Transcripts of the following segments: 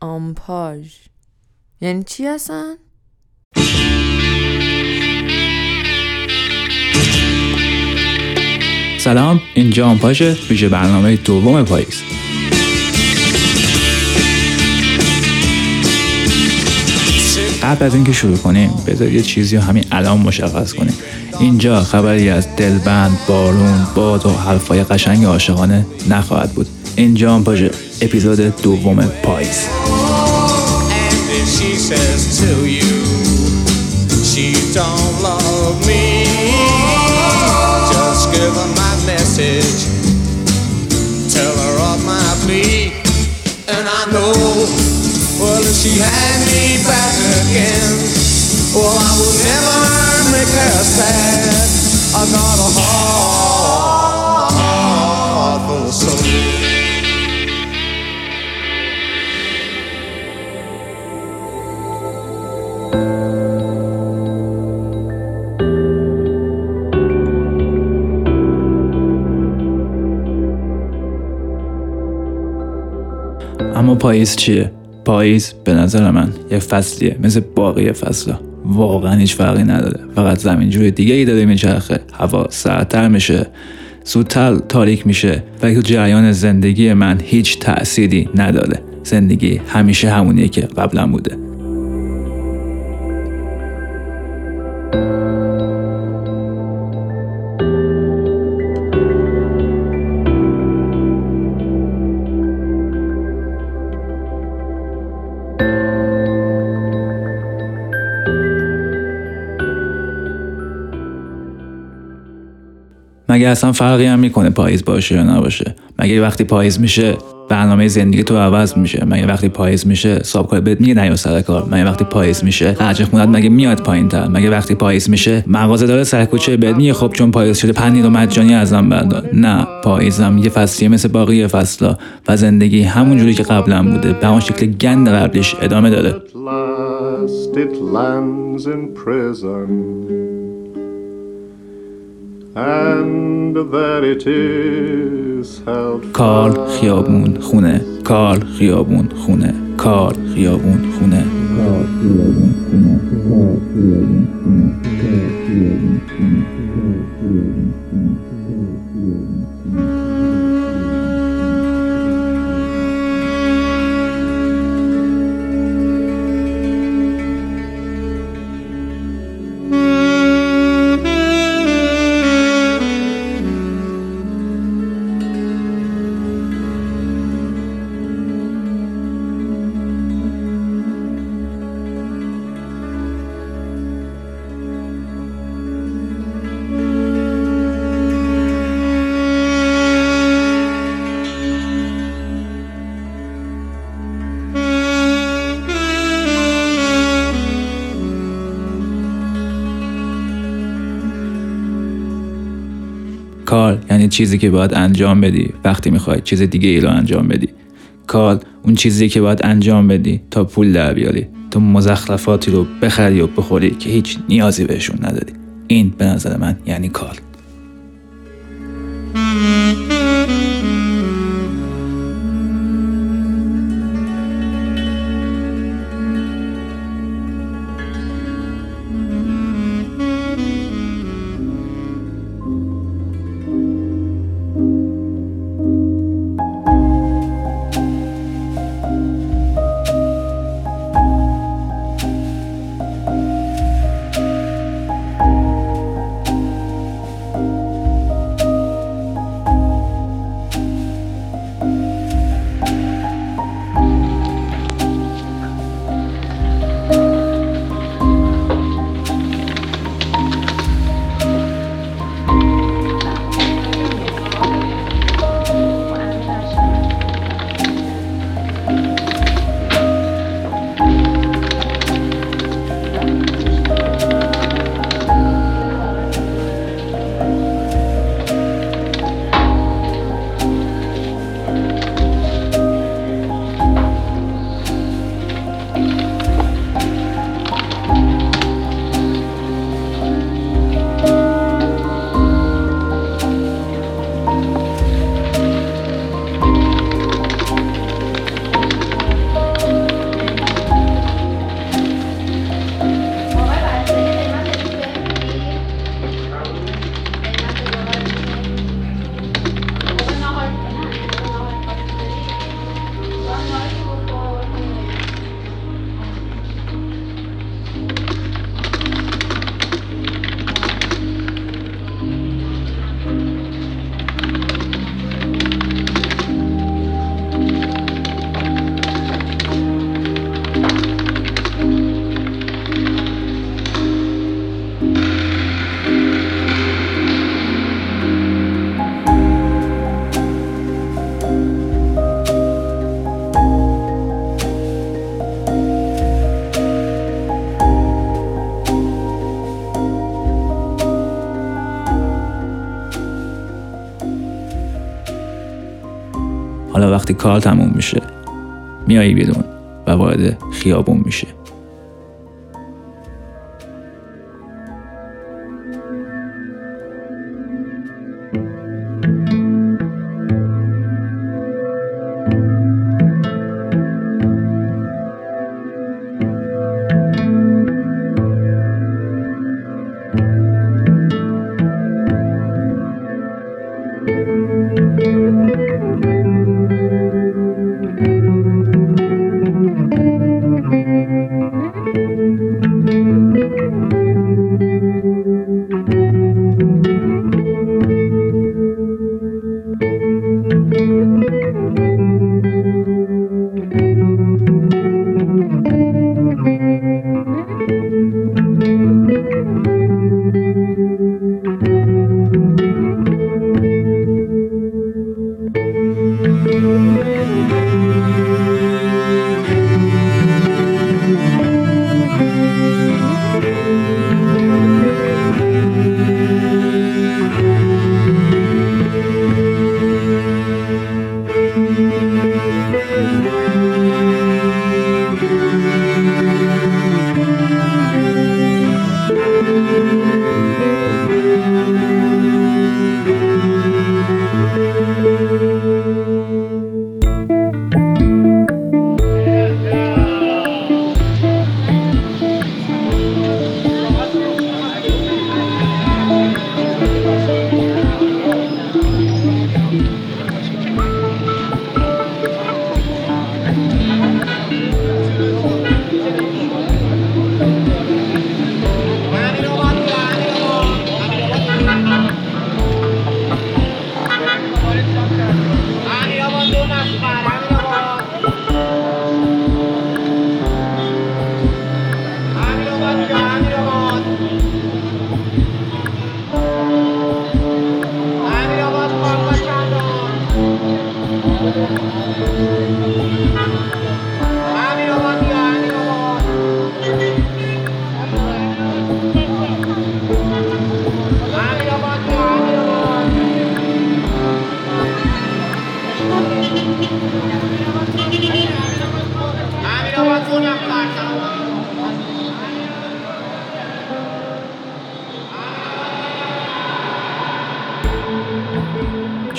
آمپاژ. یعنی چی هستن؟ سلام اینجا آمپاژ ویژه برنامه دوم پاییز. قبل از اینکه شروع کنیم بذار یه چیزی رو همین الان مشخص کنیم. اینجا خبری از دلبند بارون باد و حرفای قشنگ عاشقانه نخواهد بود. اینجا آمپاژ اپیزود دوم پاییز. She says to you, she don't love me, just give her my message. Tell her of my plea. And I know, well, if she had me back again, well, I would never make her sad. I got a heart پاییز چیه؟ پاییز به نظر من یه فصلیه مثل باقی فصلا واقعا هیچ فرقی نداره. فقط زمین جوی دیگه ای داره میچرخه. هوا سردتر میشه. زودتر تاریک میشه. تو جریان زندگی من هیچ تأثیری نداره. زندگی همیشه همونیه که قبلا بوده. مگه اصلا فرقی هم می‌کنه پاییز باشه یا نباشه. مگه وقتی پاییز میشه برنامه زندگی تو عوض میشه. مگه وقتی پاییز میشه صاحب بهت میگه نیا سر کار. مگه وقتی پاییز میشه خرج خونت مگه میاد پایین تر. مگه وقتی پاییز میشه مغازه داره سر کوچه بهت میگه خب چون پاییز شده پنیر و مجانی ازم بردار. نه پاییزم یه فصلیه مثل باقی فصلا و زندگی همون جوری که قبلا بوده. به اون شکل گند قبلیش ادامه داره. کار خیابون خونه. کار خیابون خونه. کار خیابون خونه. کار خیابون خونه. کار یعنی چیزی که باید انجام بدی. وقتی می‌خوای چیز دیگه ای رو انجام بدی. کار اون چیزی که باید انجام بدی تا پول در بیاری. تو مزخرفاتی رو بخری و بخوری که هیچ نیازی بهشون نداری این به نظر من یعنی کار وقتی کار تموم میشه میایی بیرون و وارد خیابون میشه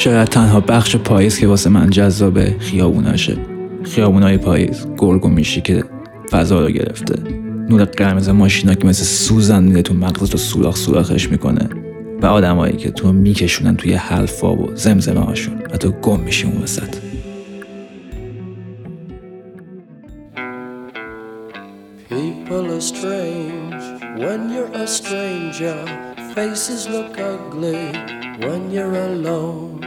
شاید تنها بخش پاییز که واسه من جذابه خیابوناشه خیابونای پاییز گرگ و میشی که فضا رو گرفته نور قرمز ماشینا که مثل سوزن میده تو مغزت رو سوراخ سوراخش می‌کنه و آدمایی که تو میکشونن توی حلفا و زمزمه هاشون و تو گم میشی اون وسط People are strange when you're a stranger. Faces look ugly when you're alone.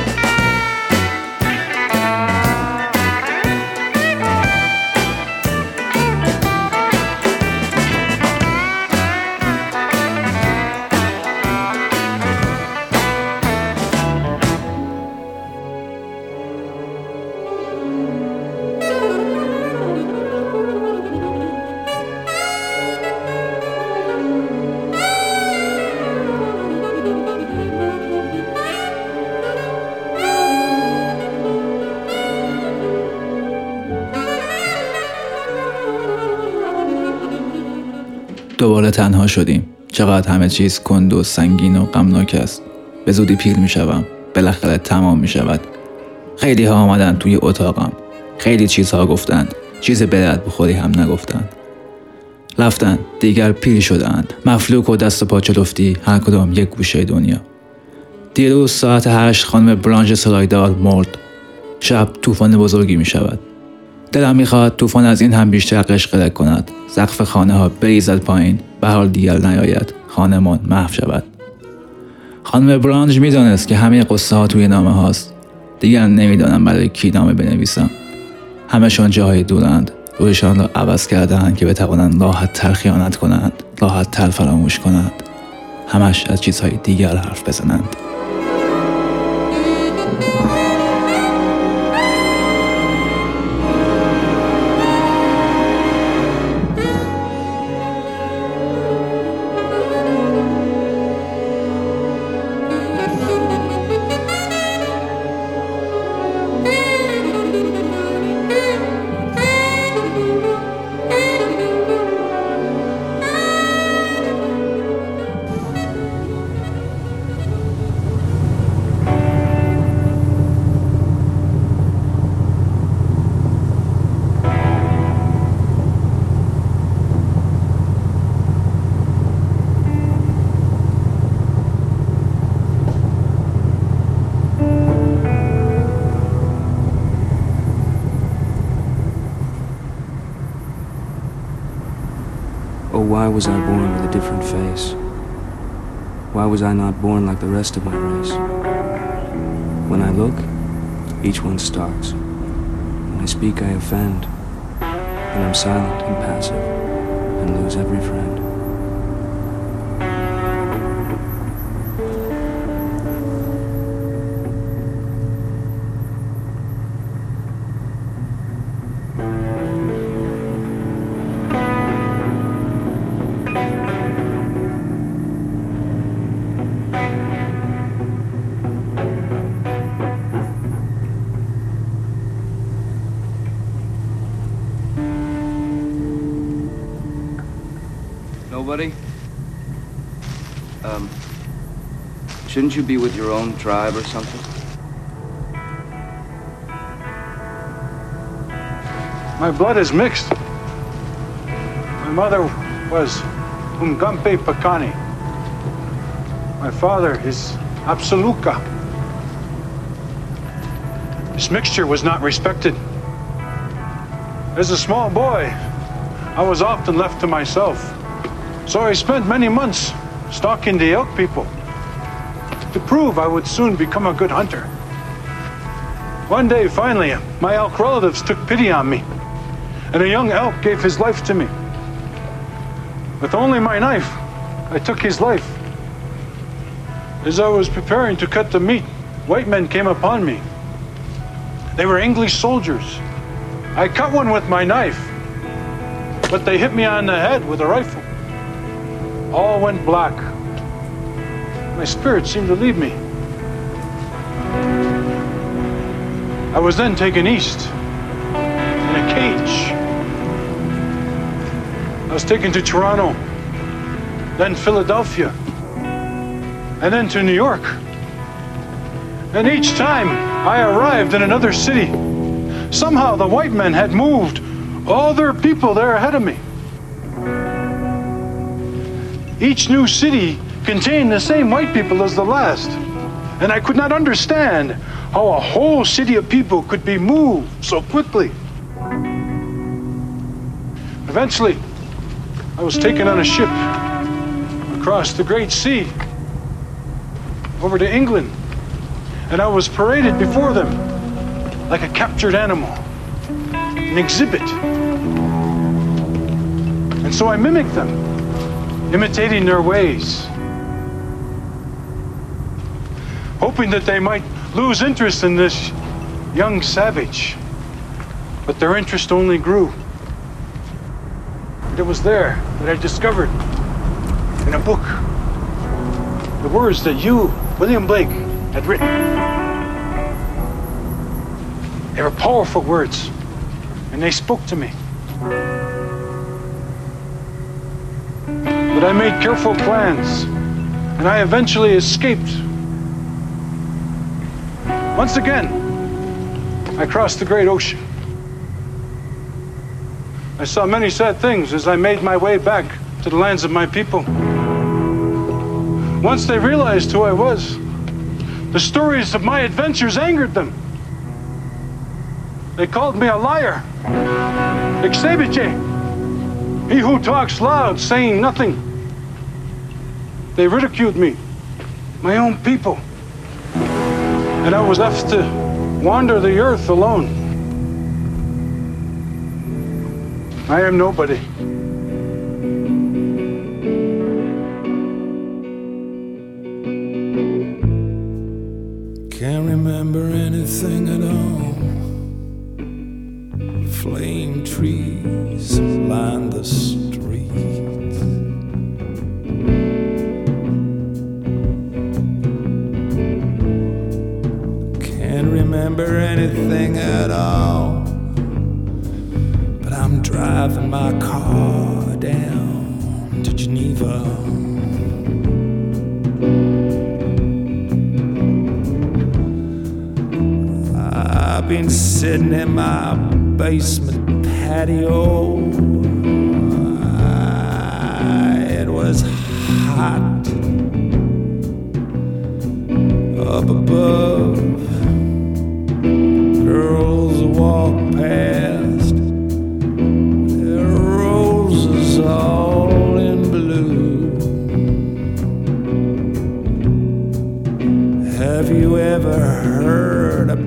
تنها شدیم. چقدر همه چیز کند و سنگین و غمناک است. به زودی پیر می شوم. بالاخره تمام می شود. خیلی ها آمدن توی اتاقم. خیلی چیزها گفتند. چیز به درد بخوری هم نگفتند. رفتن. دیگر پیر شدند. مفلوک و دست و پا چلفتی هر کدام یک گوشه دنیا. دیروز ساعت هشت خانم برانژ سرایدار مرد. شب طوفان بزرگی می شود. دلم می‌خواد طوفان از این هم بیشتر قشقرق کند. سقف خانه ها بریزد پایین به حال دیگر نیاید. خانمان محو شود. خانم برانج می‌دانست که همه قصه ها توی نامه هاست. دیگر نمی‌دانم برای کی نامه بنویسم. همشان جاهای دورند. رویشان را عوض کردهاند که بتوانند راحت تر خیانت کنند راحت تر فراموش کنند. همش از چیزهای دیگر حرف بزنند. Why was I born with a different face? Why was I not born like the rest of my race? When I look, each one starts. When I speak, I offend. Then I'm silent and passive and lose every friend. Shouldn't you be with your own tribe or something? My blood is mixed. My mother was Umgampe Pakani. My father is Absaroka. This mixture was not respected. As a small boy, I was often left to myself. So I spent many months stalking the elk people to prove I would soon become a good hunter. One day, finally, my elk relatives took pity on me, and a young elk gave his life to me. With only my knife, I took his life. As I was preparing to cut the meat, white men came upon me. They were English soldiers. I cut one with my knife, but they hit me on the head with a rifle. All went black. My spirit seemed to leave me. I was then taken east in a cage. I was taken to Toronto, then Philadelphia, and then to New York. And each time I arrived in another city, somehow the white men had moved all their people there ahead of me. Each new city contained the same white people as the last. And I could not understand how a whole city of people could be moved so quickly. Eventually, I was taken on a ship across the Great Sea over to England, and I was paraded before them like a captured animal, an exhibit. And so I mimicked them, imitating their ways, hoping that they might lose interest in this young savage. But their interest only grew. And it was there that I discovered in a book the words that you, William Blake, had written. They were powerful words, and they spoke to me. But I made careful plans, and I eventually escaped. Once again, I crossed the great ocean. I saw many sad things as I made my way back to the lands of my people. Once they realized who I was, the stories of my adventures angered them. They called me a liar. Xebeche He who talks loud, saying nothing. They ridiculed me, my own people. And I was left to wander the earth alone. I am nobody. Can't remember anything at all. Flame trees line the streets. Remember anything at all. But I'm driving my car down to Geneva. I've been sitting in my basement patio. Ah, It was hot up above.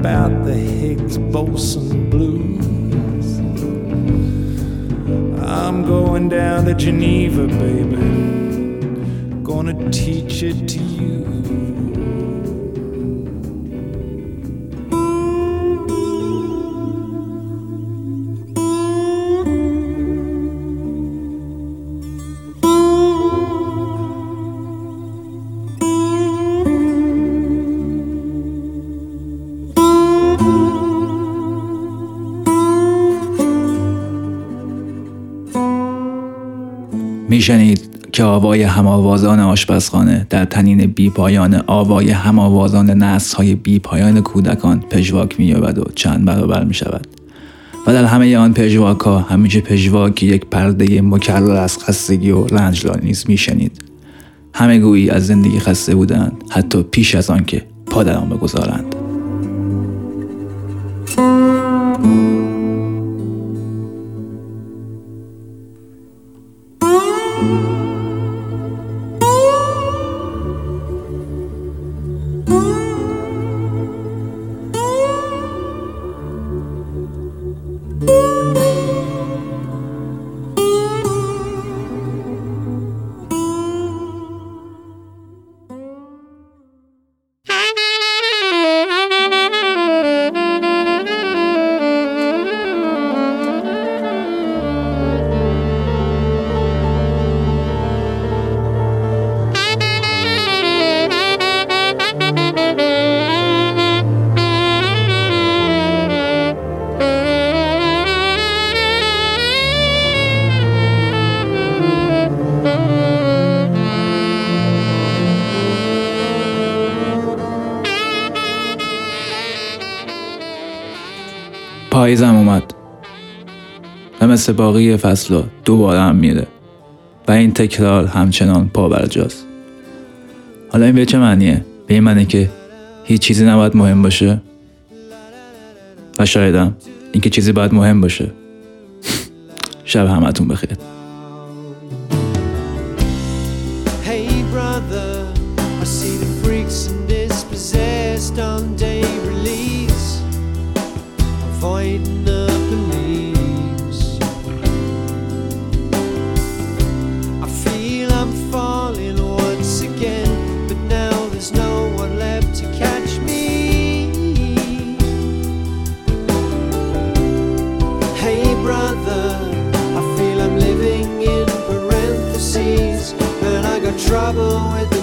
About the Higgs boson blues? I'm going down to Geneva, baby. Gonna teach it to you. میشنید که آوای هماوازان آشپزخانه در تنین بی پایان آوای هماوازان نسل های بی پایان کودکان پژواک مییابد و چند برابر می شود و در همه آن پژواک ها همیشه پژواکی یک پرده مکرر از خستگی و رنج را نیز میشنید. همه گویی از زندگی خسته بودند حتی پیش از آن که پا بگذارند. پاییزم اومد. و مثل باقی فصلا دوباره هم میره و این تکرار همچنان پا برجاست حالا این به چه معنیه؟ به این معنی که هیچ چیزی نباید مهم باشه؟ و شایدم اینکه چیزی باید مهم باشه. شب همتون بخیر. Hey brother, I see the freaks and dispossessed trouble with